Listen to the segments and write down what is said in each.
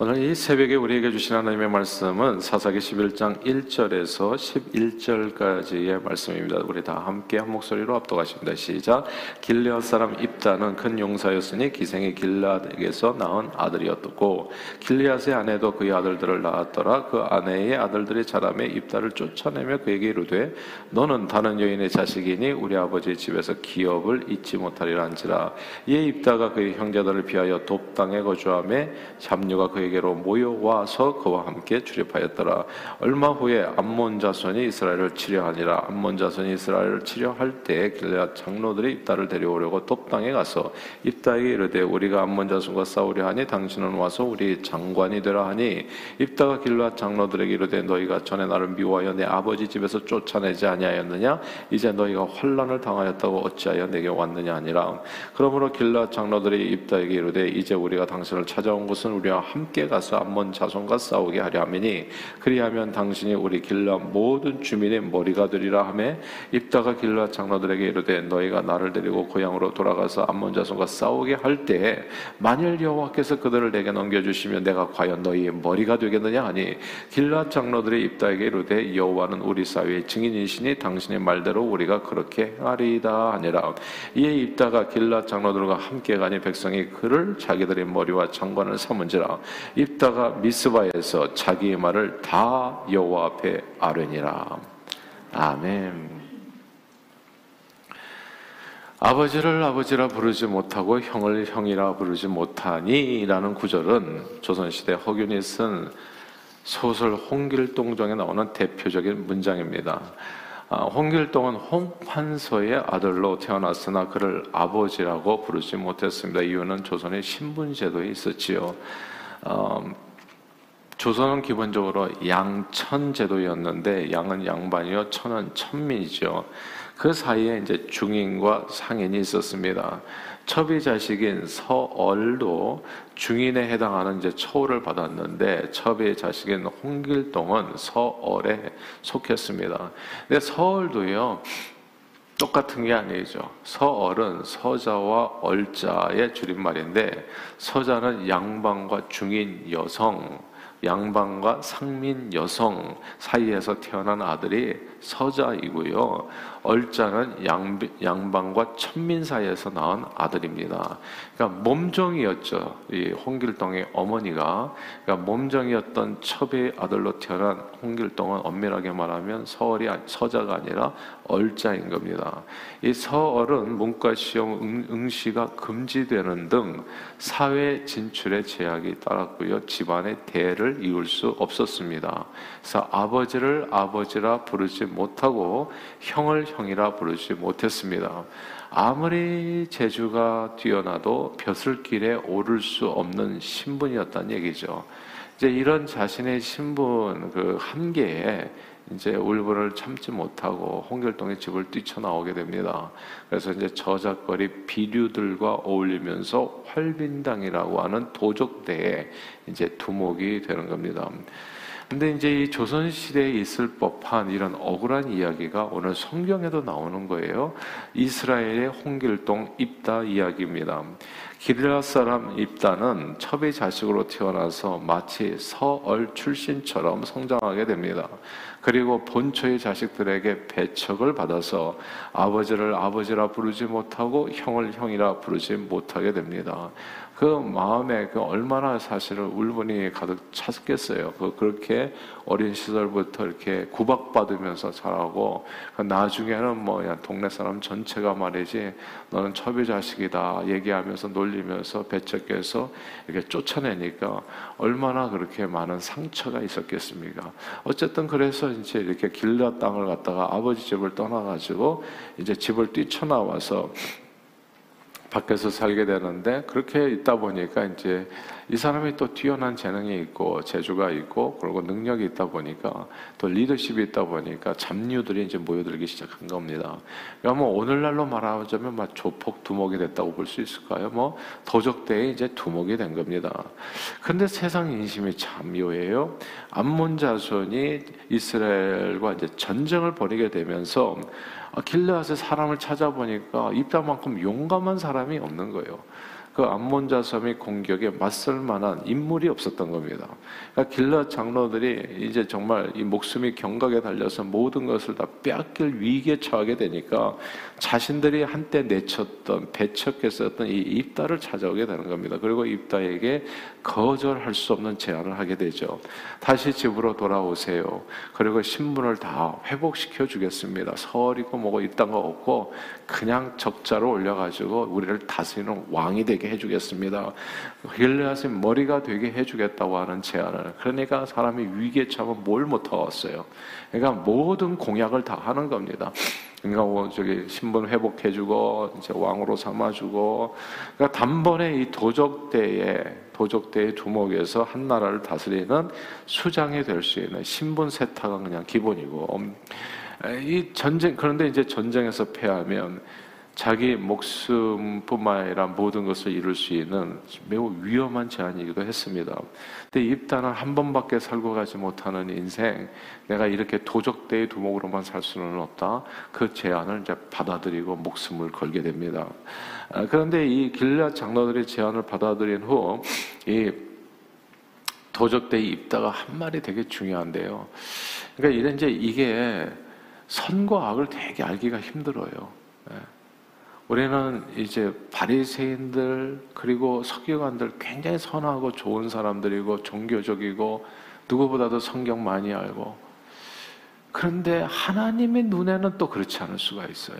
오늘 이 새벽에 우리에게 주신 하나님의 말씀은 사사기 11장 1절에서 11절까지의 말씀입니다. 우리 다 함께 한 목소리로 압도하십니다. 시작. 길르앗 사람 입다는 큰 용사였으니 기생이 길르앗에게서 낳은 아들이었고 길르앗의 아내도 그의 아들들을 낳았더라. 그 아내의 아들들이 자라매 입다를 쫓아내며 그에게 이르되 너는 다른 여인의 자식이니 우리 아버지 집에서 기업을 잊지 못하리란지라. 이에 입다가 그의 형제들을 비하여 돕당에 거주함에 잡류가 그의 그에게로 모여와서 그와 함께 출입하였더라. 얼마 후에 암몬 자손이 이스라엘을 치려하니라. 암몬 자손이 이스라엘을 치려할 때 길앗 장로들이 입다를 데려오려고 돕당에 가서 입다에게 이르되 우리가 암몬 자손과 싸우려 하니 당신은 와서 우리 장관이 되라 하니 입다가 길앗 장로들에게 이르되 너희가 전에 나를 미워하여 내 아버지 집에서 쫓아내지 아니하였느냐 이제 너희가 환란을 당하였다고 어찌하여 내게 왔느냐 아니라 그러므로 길앗 장로들이 입다에게 이르되 이제 우리가 당신을 찾아온 것은 우리와 함께 함께 가서 암몬 자손과 싸우게 하려 함이니 그리하면 당신이 우리 길라 모든 주민의 머리가 되리라 하매 입다가 길라 장로들에게 이르되 너희가 나를 데리고 고향으로 돌아가서 암몬 자손과 싸우게 할 때에 만일 여호와께서 그들을 내게 넘겨 주시면 내가 과연 너희의 머리가 되겠느냐 하니 길라 장로들이 입다에게 이르되 여호와는 우리 사회의 증인이시니 당신의 말대로 우리가 그렇게 하리이다 하니라. 이에 입다가 길라 장로들과 함께 가니 백성이 그를 자기들의 머리와 장관을 삼은지라 입다가 미스바에서 자기의 말을 다 여호와 앞에 아뢰니라. 아멘. 아버지를 아버지라 부르지 못하고 형을 형이라 부르지 못하니라는 구절은 조선시대 허균이 쓴 소설 홍길동정에 나오는 대표적인 문장입니다. 아, 홍길동은 홍판서의 아들로 태어났으나 그를 아버지라고 부르지 못했습니다. 이유는 조선의 신분제도에 있었지요. 어, 조선은 기본적으로 양천 제도였는데 양은 양반이요 천은 천민이죠. 그 사이에 이제 중인과 상인이 있었습니다. 첩의 자식인 서얼도 중인에 해당하는 이제 처우를 받았는데 첩의 자식인 홍길동은 서얼에 속했습니다. 근데 서얼도요 똑같은 게 아니죠. 서얼은 서자와 얼자의 줄임말인데 서자는 양반과 중인 여성, 양반과 상민 여성 사이에서 태어난 아들이 서자이고요. 얼자는 양, 양반과 천민 사이에서 낳은 아들입니다. 그러니까 몸종이었죠. 이 홍길동의 어머니가 그러니까 몸종이었던 첩의 아들로 태어난 홍길동은 엄밀하게 말하면 서얼이 서자가 아니라 얼자인 겁니다. 이 서얼은 문과 시험 응, 시가 금지되는 등 사회 진출의 제약이 따랐고요. 집안의 대를 이을 수 없었습니다. 그래서 아버지를 아버지라 부르지 못하고 형을 형이라 부르지 못했습니다. 아무리 재주가 뛰어나도 벼슬길에 오를 수 없는 신분이었다는 얘기죠. 이제 이런 자신의 신분 그 한계에 이제 울분을 참지 못하고 홍길동의 집을 뛰쳐나오게 됩니다. 그래서 이제 저작거리 비류들과 어울리면서 활빈당이라고 하는 도적대에 이제 두목이 되는 겁니다. 근데 이제 이 조선 시대에 있을 법한 이런 억울한 이야기가 오늘 성경에도 나오는 거예요. 이스라엘의 홍길동 입다 이야기입니다. 기르라 사람 입다는 첩의 자식으로 태어나서 마치 서얼 출신처럼 성장하게 됩니다. 그리고 본처의 자식들에게 배척을 받아서 아버지를 아버지라 부르지 못하고 형을 형이라 부르지 못하게 됩니다. 그 마음에 그 얼마나 사실은 울분이 가득 찼겠어요. 그 그렇게 어린 시절부터 이렇게 구박받으면서 자라고 그 나중에는 뭐 동네 사람 전체가 말이지 너는 첩의 자식이다 얘기하면서 놀리면서 배척해서 이렇게 쫓아내니까 얼마나 그렇게 많은 상처가 있었겠습니까? 어쨌든 그래서 이제 이렇게 길라 땅을 갖다가 아버지 집을 떠나가지고 이제 집을 뛰쳐나와서 밖에서 살게 되는데 그렇게 있다 보니까 이제 이 사람이 또 뛰어난 재능이 있고 재주가 있고 그리고 능력이 있다 보니까 또 리더십이 있다 보니까 잡류들이 이제 모여들기 시작한 겁니다. 그러니까 뭐 오늘날로 말하자면 막 조폭 두목이 됐다고 볼 수 있을까요? 뭐 도적대에 이제 두목이 된 겁니다. 근데 세상 인심이 참 묘해요. 암몬 자손이 이스라엘과 이제 전쟁을 벌이게 되면서 길르앗에 사람을 찾아보니까 입다만큼 용감한 사람이 없는 거예요. 그 암몬 자섬이 공격에 맞설 만한 인물이 없었던 겁니다. 그러니까 길라 장로들이 이제 정말 이 목숨이 경각에 달려서 모든 것을 다 빼앗길 위기에 처하게 되니까 자신들이 한때 내쳤던 배척했었던 이 입다를 찾아오게 되는 겁니다. 그리고 입다에게 거절할 수 없는 제안을 하게 되죠. 다시 집으로 돌아오세요. 그리고 신분을 다 회복시켜 주겠습니다. 서리고 뭐고 이딴 거 없고 그냥 적자로 올려가지고 우리를 다스리는 왕이 되게 해주겠습니다. 힐레아스 머리가 되게 해주겠다고 하는 제안을. 그러니까 사람이 위기에 처하면 뭘 못하겠어요. 그러니까 모든 공약을 다 하는 겁니다. 그러니까 뭐 저기 신분 회복해주고 이제 왕으로 삼아주고 그러니까 단번에 이 도적대에 도적대의 두목에서 한 나라를 다스리는 수장이 될 수 있는 신분 세타가 그냥 기본이고 이 전쟁 그런데 이제 전쟁에서 패하면 자기 목숨뿐만 아니라 모든 것을 이룰 수 있는 매우 위험한 제안이기도 했습니다. 근데 입단은 한 번밖에 살고 가지 못하는 인생, 내가 이렇게 도적대의 두목으로만 살 수는 없다. 그 제안을 이제 받아들이고 목숨을 걸게 됩니다. 아, 그런데 이 길라 장로들의 제안을 받아들인 후, 이 도적대의 입다가 한 말이 되게 중요한데요. 그러니까 이런 이제 이게 선과 악을 되게 알기가 힘들어요. 예. 우리는 이제 바리새인들 그리고 석유관들 굉장히 선하고 좋은 사람들이고 종교적이고 누구보다도 성경 많이 알고 그런데 하나님의 눈에는 또 그렇지 않을 수가 있어요.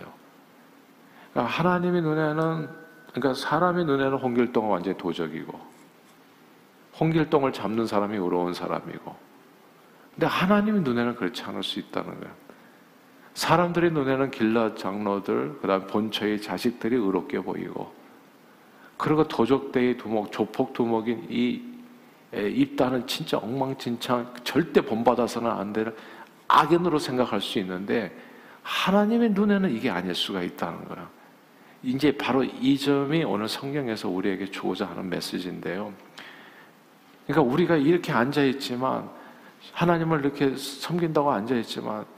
그러니까 하나님의 눈에는 그러니까 사람의 눈에는 홍길동은 완전히 도적이고 홍길동을 잡는 사람이 의로운 사람이고 근데 하나님의 눈에는 그렇지 않을 수 있다는 거예요. 사람들의 눈에는 길라 장로들, 그다음 본처의 자식들이 의롭게 보이고, 그리고 도적대의 두목, 조폭 두목인 이 입단은 진짜 엉망진창, 절대 본받아서는 안될 악연으로 생각할 수 있는데, 하나님의 눈에는 이게 아닐 수가 있다는 거야. 이제 바로 이 점이 오늘 성경에서 우리에게 주고자 하는 메시지인데요. 그러니까 우리가 이렇게 앉아있지만, 하나님을 이렇게 섬긴다고 앉아있지만,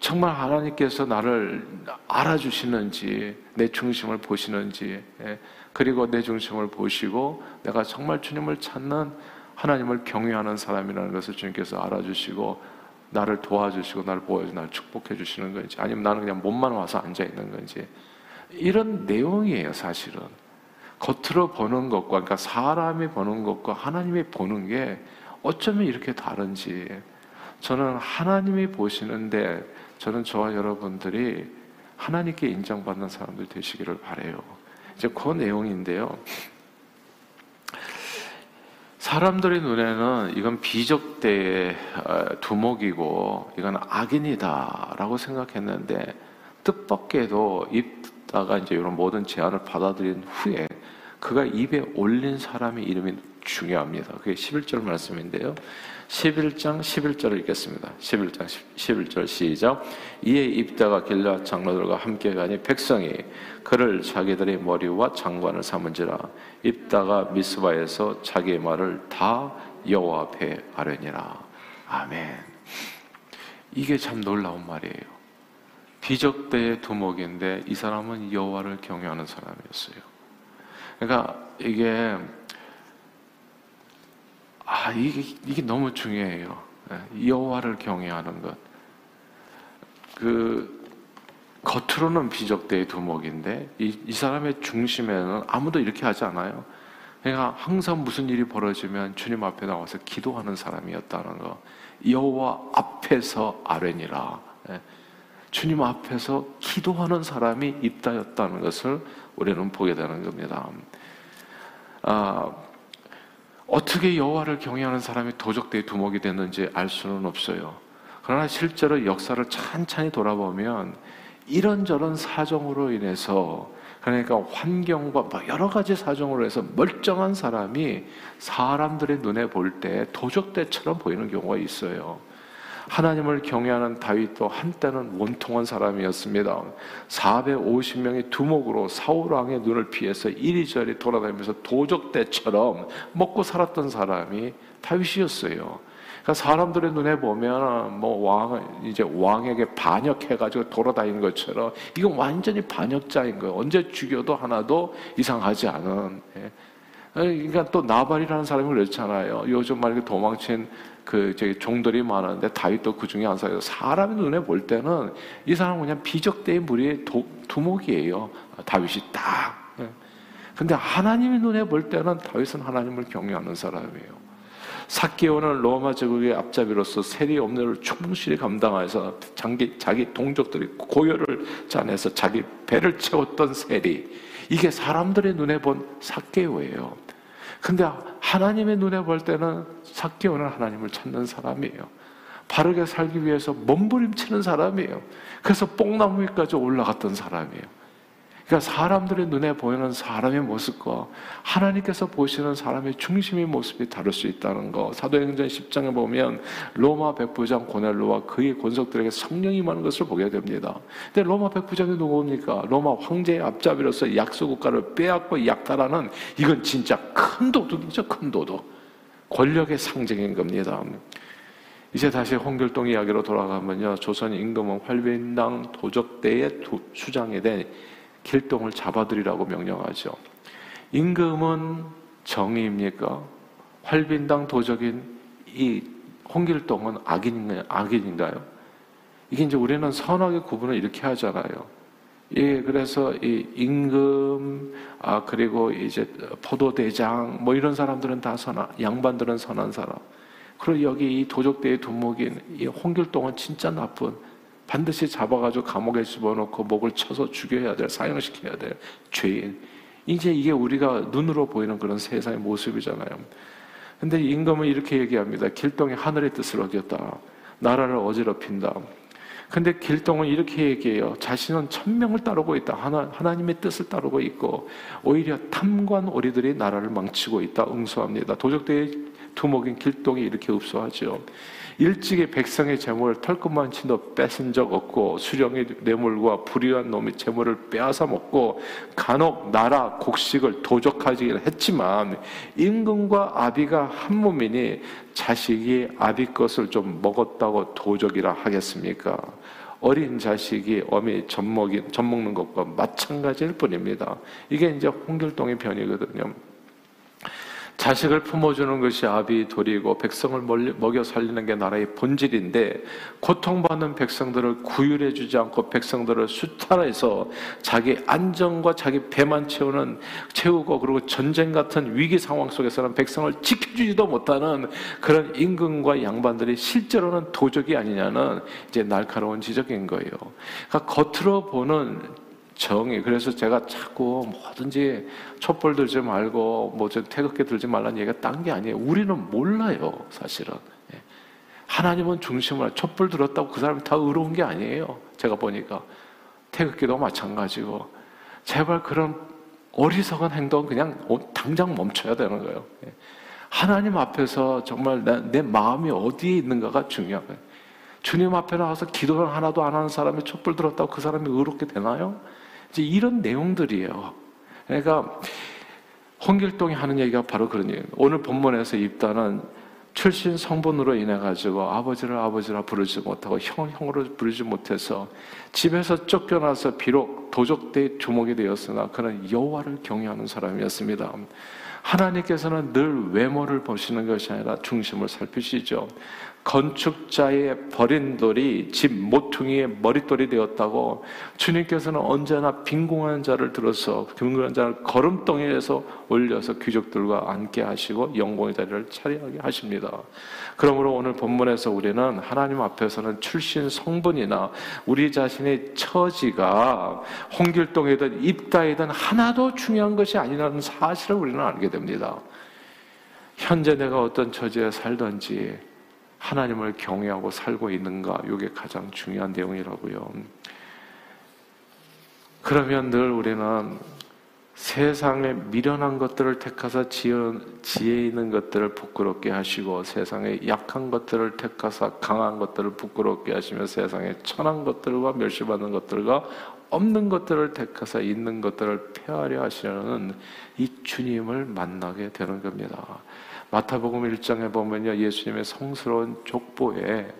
정말 하나님께서 나를 알아주시는지, 내 중심을 보시는지, 예, 그리고 내 중심을 보시고 내가 정말 주님을 찾는 하나님을 경외하는 사람이라는 것을 주님께서 알아주시고 나를 도와주시고 나를 보여주 나를 축복해 주시는 건지 아니면 나는 그냥 몸만 와서 앉아 있는 건지. 이런 내용이에요 사실은. 겉으로 보는 것과 그러니까 사람이 보는 것과 하나님이 보는 게 어쩌면 이렇게 다른지. 저는 하나님이 보시는데 저는 저와 여러분들이 하나님께 인정받는 사람들 되시기를 바래요. 이제 그 내용인데요. 사람들의 눈에는 이건 비적대의 어, 두목이고 이건 악인이다라고 생각했는데 뜻밖에도 입다가 이제 이런 모든 제안을 받아들인 후에 그가 입에 올린 사람의 이름이 중요합니다. 그게 11절 말씀인데요. 11장 11절을 읽겠습니다. 11장 11절 시작. 이에 입다가 길라 장로들과 함께 가니 백성이 그를 자기들의 머리와 장관을 삼은지라 입다가 미스바에서 자기의 말을 다 여호와 앞에 아뢰니라. 아멘. 이게 참 놀라운 말이에요. 비적대의 두목인데 이 사람은 여호와를 경외하는 사람이었어요. 그러니까 이게 아, 이게, 이게 너무 중요해요. 예, 여호와를 경외하는 것. 그, 겉으로는 비적대의 두목인데, 이, 이 사람의 중심에는 아무도 이렇게 하지 않아요. 그러니까 항상 무슨 일이 벌어지면 주님 앞에 나와서 기도하는 사람이었다는 거. 여호와 앞에서 아뢰니라. 예, 주님 앞에서 기도하는 사람이 있다였다는 것을 우리는 보게 되는 겁니다. 아, 어떻게 여호와를 경외하는 사람이 도적대의 두목이 됐는지 알 수는 없어요. 그러나 실제로 역사를 찬찬히 돌아보면 이런저런 사정으로 인해서 그러니까 환경과 여러 가지 사정으로 해서 멀쩡한 사람이 사람들의 눈에 볼 때 도적대처럼 보이는 경우가 있어요. 하나님을 경외하는 다윗도 한때는 원통한 사람이었습니다. 450명의 두목으로 사울 왕의 눈을 피해서 이리저리 돌아다니면서 도적대처럼 먹고 살았던 사람이 다윗이었어요. 그러니까 사람들의 눈에 보면 뭐 왕, 이제 왕에게 반역해가지고 돌아다니는 것처럼 이건 완전히 반역자인 거예요. 언제 죽여도 하나도 이상하지 않은. 예. 그러니까 또 나발이라는 사람이 그랬잖아요. 요즘 말이 도망친 그 저기 종들이 많은데 다윗도 그 중에 한 사람. 사람의 눈에 볼 때는 이 사람은 그냥 비적대의 무리의 도, 두목이에요. 다윗이 딱. 예. 근데 하나님의 눈에 볼 때는 다윗은 하나님을 경외하는 사람이에요. 사케오는 로마 제국의 앞잡이로서 세리 업무를 충실히 감당해서 자기, 자기 동족들이 고열을 짜내서 자기 배를 채웠던 세리. 이게 사람들의 눈에 본 사케오예요. 근데 하나님의 눈에 볼 때는 사케오는 하나님을 찾는 사람이에요. 바르게 살기 위해서 몸부림치는 사람이에요. 그래서 뽕나무 위까지 올라갔던 사람이에요. 그러니까 사람들의 눈에 보이는 사람의 모습과 하나님께서 보시는 사람의 중심의 모습이 다를 수 있다는 거. 사도행전 10장에 보면 로마 백부장 고넬로와 그의 권속들에게 성령이 많은 것을 보게 됩니다. 근데 로마 백부장이 누구입니까? 로마 황제의 앞잡이로서 약소국가를 빼앗고 약탈하는 이건 진짜 큰 도둑이죠, 큰 도둑. 권력의 상징인 겁니다. 이제 다시 홍길동 이야기로 돌아가면요. 조선 임금은 활빈당 도적대의 수장에 된 길동을 잡아들이라고 명령하죠. 임금은 정의입니까? 활빈당 도적인 이 홍길동은 악인인가요? 이게 이제 우리는 선악의 구분을 이렇게 하잖아요. 예, 그래서 이 임금, 아, 그리고 이제 포도대장, 뭐 이런 사람들은 다 선한, 양반들은 선한 사람. 그리고 여기 이 도적대의 두목인 이 홍길동은 진짜 나쁜, 반드시 잡아가지고 감옥에 집어넣고 목을 쳐서 죽여야 될, 사형시켜야 될 죄인. 이제 이게 우리가 눈으로 보이는 그런 세상의 모습이잖아요. 근데 임금은 이렇게 얘기합니다. 길동이 하늘의 뜻을 어겼다. 나라를 어지럽힌다. 근데 길동은 이렇게 얘기해요. 자신은 천명을 따르고 있다. 하나, 하나님의 뜻을 따르고 있고, 오히려 탐관 오리들이 나라를 망치고 있다. 응수합니다. 도적대의 두목인 길동이 이렇게 읍소하죠. 일찍이 백성의 재물을 털끝만 치도 뺏은 적 없고 수령의 뇌물과 불의한 놈이 재물을 빼앗아 먹고 간혹 나라 곡식을 도적하기를 했지만 임금과 아비가 한 몸이니 자식이 아비 것을 좀 먹었다고 도적이라 하겠습니까? 어린 자식이 어미 젖먹이, 젖먹는 것과 마찬가지일 뿐입니다. 이게 이제 홍길동의 변이거든요. 자식을 품어주는 것이 아비 도리고 백성을 먹여 살리는 게 나라의 본질인데 고통받는 백성들을 구휼해 주지 않고 백성들을 수탈해서 자기 안정과 자기 배만 채우는 채우고 그리고 전쟁 같은 위기 상황 속에서는 백성을 지켜주지도 못하는 그런 임금과 양반들이 실제로는 도적이 아니냐는 이제 날카로운 지적인 거예요. 그러니까 겉으로 보는 정의. 그래서 제가 자꾸 뭐든지 촛불 들지 말고 뭐저 태극기 들지 말라는 얘기가 딴 게 아니에요. 우리는 몰라요, 사실은. 예. 하나님은 중심을 촛불 들었다고 그 사람이 다 의로운 게 아니에요. 제가 보니까 태극기도 마찬가지고 제발 그런 어리석은 행동 그냥 당장 멈춰야 되는 거예요. 예. 하나님 앞에서 정말 내, 내 마음이 어디에 있는가가 중요한 거예요. 주님 앞에 나와서 기도를 하나도 안 하는 사람이 촛불 들었다고 그 사람이 의롭게 되나요? 이제 이런 내용들이에요. 그러니까 홍길동이 하는 얘기가 바로 그런 얘기예요. 오늘 본문에서 입단은 출신 성분으로 인해 가지고 아버지를 아버지라 부르지 못하고 형 형으로 부르지 못해서 집에서 쫓겨나서 비록 도적대 주목이 되었으나 그는 여호와를 경외하는 사람이었습니다. 하나님께서는 늘 외모를 보시는 것이 아니라 중심을 살피시죠. 건축자의 버린 돌이 집 모퉁이의 머릿돌이 되었다고 주님께서는 언제나 빈궁한 자를 들어서 빈궁한 자를 걸음덩이에서 올려서 귀족들과 앉게 하시고 영광의 자리를 차리하게 하십니다. 그러므로 오늘 본문에서 우리는 하나님 앞에서는 출신 성분이나 우리 자신의 처지가 홍길동이든 입다이든 하나도 중요한 것이 아니라는 사실을 우리는 알게 됩니다. 현재 내가 어떤 처지에 살든지 하나님을 경외하고 살고 있는가? 이게 가장 중요한 내용이라고요. 그러면 늘 우리는 세상에 미련한 것들을 택하사 지혜 있는 것들을 부끄럽게 하시고 세상에 약한 것들을 택하사 강한 것들을 부끄럽게 하시며 세상에 천한 것들과 멸시받는 것들과 없는 것들을 택하사 있는 것들을 폐하려 하시려는 이 주님을 만나게 되는 겁니다. 마태복음 1장에 보면요. 예수님의 성스러운 족보에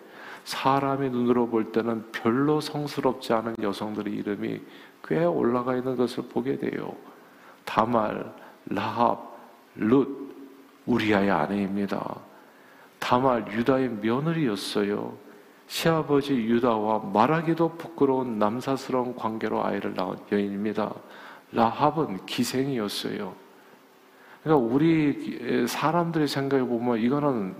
사람이 눈으로 볼 때는 별로 성스럽지 않은 여성들의 이름이 꽤 올라가 있는 것을 보게 돼요. 다말, 라합, 룻, 우리아의 아내입니다. 다말 유다의 며느리였어요. 시아버지 유다와 말하기도 부끄러운 남사스러운 관계로 아이를 낳은 여인입니다. 라합은 기생이었어요. 그러니까 우리 사람들의 생각해 보면 이거는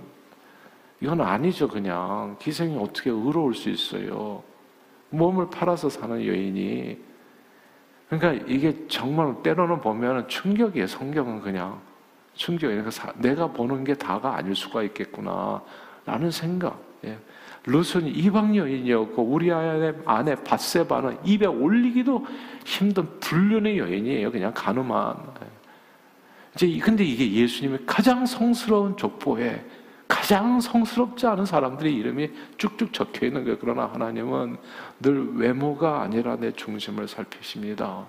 이건 아니죠 그냥 기생이 어떻게 의로울 수 있어요. 몸을 팔아서 사는 여인이 그러니까 이게 정말 때로는 보면 충격이에요. 성경은 그냥 충격이에요. 그러니까 내가 보는 게 다가 아닐 수가 있겠구나 라는 생각. 예. 룻은 이방 여인이었고 우리 아내, 아내 바세바는 입에 올리기도 힘든 불륜의 여인이에요. 그냥 가늠한. 이제 근데 이게 예수님의 가장 성스러운 족보에 가장 성스럽지 않은 사람들의 이름이 쭉쭉 적혀 있는 거예요. 그러나 하나님은 늘 외모가 아니라 내 중심을 살피십니다.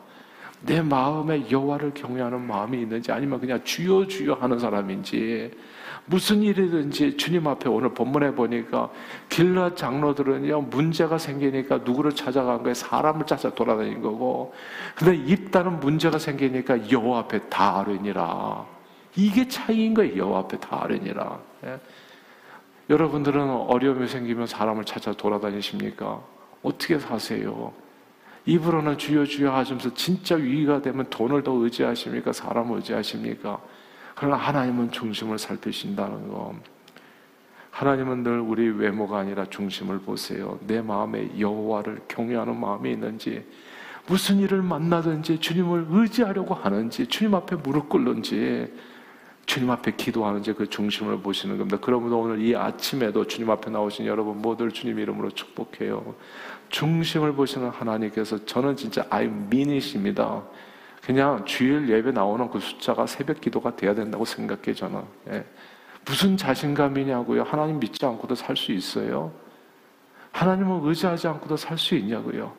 내 마음에 여호와를 경외하는 마음이 있는지 아니면 그냥 주여 주여 하는 사람인지 무슨 일이든지 주님 앞에 오늘 본문에 보니까 길라 장로들은요 문제가 생기니까 누구를 찾아간 거예요 사람을 찾아 돌아다닌 거고 근데 입다는 문제가 생기니까 여호와 앞에 다 아뢰니라 이게 차이인 거예요 여호와 앞에 다 아뢰니라 예? 여러분들은 어려움이 생기면 사람을 찾아 돌아다니십니까 어떻게 사세요 입으로는 주여 주여 하시면서 진짜 위기가 되면 돈을 더 의지하십니까? 사람을 의지하십니까? 그러나 하나님은 중심을 살피신다는 거. 하나님은 늘 우리 외모가 아니라 중심을 보세요. 내 마음에 여호와를 경외하는 마음이 있는지, 무슨 일을 만나든지 주님을 의지하려고 하는지, 주님 앞에 무릎 꿇는지, 주님 앞에 기도하는지 그 중심을 보시는 겁니다. 그러므로 오늘 이 아침에도 주님 앞에 나오신 여러분 모두를 주님 이름으로 축복해요. 중심을 보시는 하나님께서 저는 진짜 mean it입니다. 그냥 주일 예배 나오는 그 숫자가 새벽 기도가 돼야 된다고 생각해 저는. 예. 무슨 자신감이냐고요. 하나님 믿지 않고도 살 수 있어요. 하나님을 의지하지 않고도 살 수 있냐고요.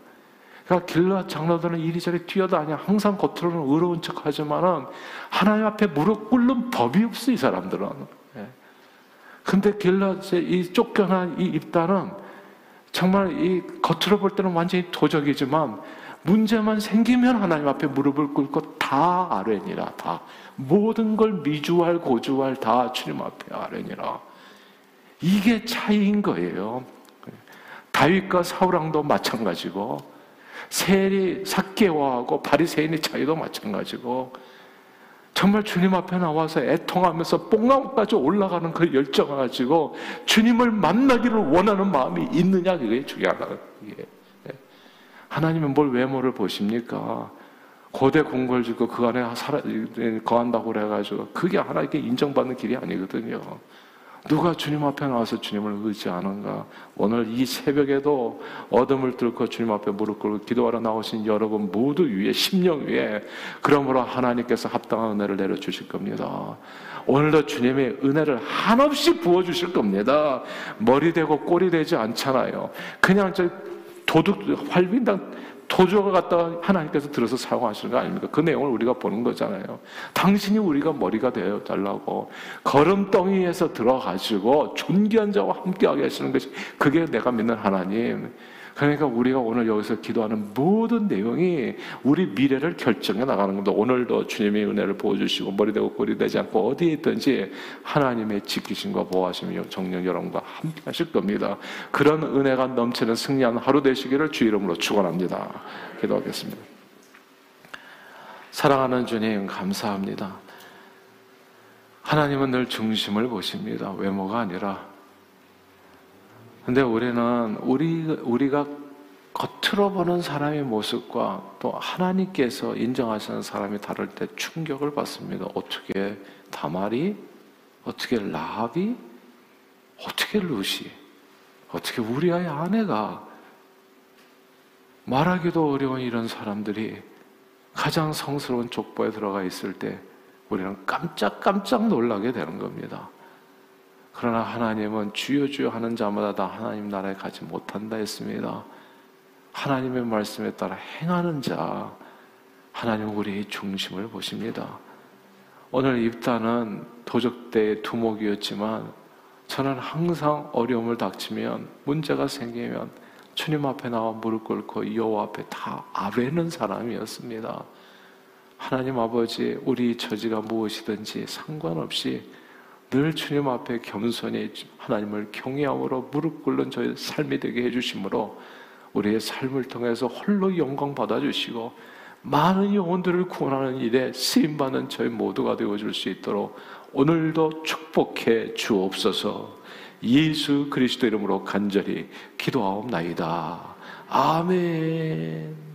그러니까 길라 장로들은 이리저리 뛰어다녀 항상 겉으로는 의로운 척 하지만은 하나님 앞에 무릎 꿇는 법이 없어 이 사람들은. 예. 근데 길라 이 쫓겨난 이 입단은 정말 이 겉으로 볼 때는 완전히 도적이지만 문제만 생기면 하나님 앞에 무릎을 꿇고 다 아뢰니라 다 모든 걸 미주할 고주할 다 주님 앞에 아뢰니라 이게 차이인 거예요. 다윗과 사울 왕도 마찬가지고 세리 사개와하고 바리새인의 차이도 마찬가지고 정말 주님 앞에 나와서 애통하면서 뽕나무까지 올라가는 그 열정을 가지고 주님을 만나기를 원하는 마음이 있느냐 그게 중요하다. 예. 하나님은 뭘 외모를 보십니까? 고대 궁궐 짓고 그 안에 살아, 거한다고 그래가지고 그게 하나님께 인정받는 길이 아니거든요. 누가 주님 앞에 나와서 주님을 의지하는가? 오늘 이 새벽에도 어둠을 뚫고 주님 앞에 무릎 꿇고 기도하러 나오신 여러분 모두 위에 심령 위에 그러므로 하나님께서 합당한 은혜를 내려 주실 겁니다. 오늘도 주님의 은혜를 한없이 부어 주실 겁니다. 머리 되고 꼬리 되지 않잖아요. 그냥 저 도둑 활빈당 도주가 갖다가 하나님께서 들어서 사용하시는 거 아닙니까? 그 내용을 우리가 보는 거잖아요. 당신이 우리가 머리가 되어 달라고 걸음덩이에서 들어가지고 존귀한 자와 함께하게 하시는 것이 그게 내가 믿는 하나님. 그러니까 우리가 오늘 여기서 기도하는 모든 내용이 우리 미래를 결정해 나가는 겁니다. 오늘도 주님의 은혜를 보여주시고 머리 되고 꼬리 되지 않고 어디에 있든지 하나님의 지키심과 보호하심이 정령 여러분과 함께 하실 겁니다. 그런 은혜가 넘치는 승리한 하루 되시기를 주 이름으로 축원합니다. 기도하겠습니다. 사랑하는 주님 감사합니다. 하나님은 늘 중심을 보십니다. 외모가 아니라 근데 우리는 우리, 우리가 겉으로 보는 사람의 모습과 또 하나님께서 인정하시는 사람이 다를 때 충격을 받습니다. 어떻게 다말이? 어떻게 라합이? 어떻게 루시? 어떻게 우리 아이 아내가 말하기도 어려운 이런 사람들이 가장 성스러운 족보에 들어가 있을 때 우리는 깜짝깜짝 놀라게 되는 겁니다. 그러나 하나님은 주여 주여 하는 자마다 다 하나님 나라에 가지 못한다 했습니다. 하나님의 말씀에 따라 행하는 자, 하나님은 우리의 중심을 보십니다. 오늘 입단은 도적대의 두목이었지만 저는 항상 어려움을 닥치면 문제가 생기면 주님 앞에 나와 무릎 꿇고 여호와 앞에 다 아뢰는 사람이었습니다. 하나님 아버지 우리 처지가 무엇이든지 상관없이 늘 주님 앞에 겸손히 하나님을 경외함으로 무릎 꿇는 저의 삶이 되게 해주심으로 우리의 삶을 통해서 홀로 영광 받아주시고 많은 영혼들을 구원하는 일에 쓰임받는 저희 모두가 되어줄 수 있도록 오늘도 축복해 주옵소서 예수 그리스도 이름으로 간절히 기도하옵나이다. 아멘.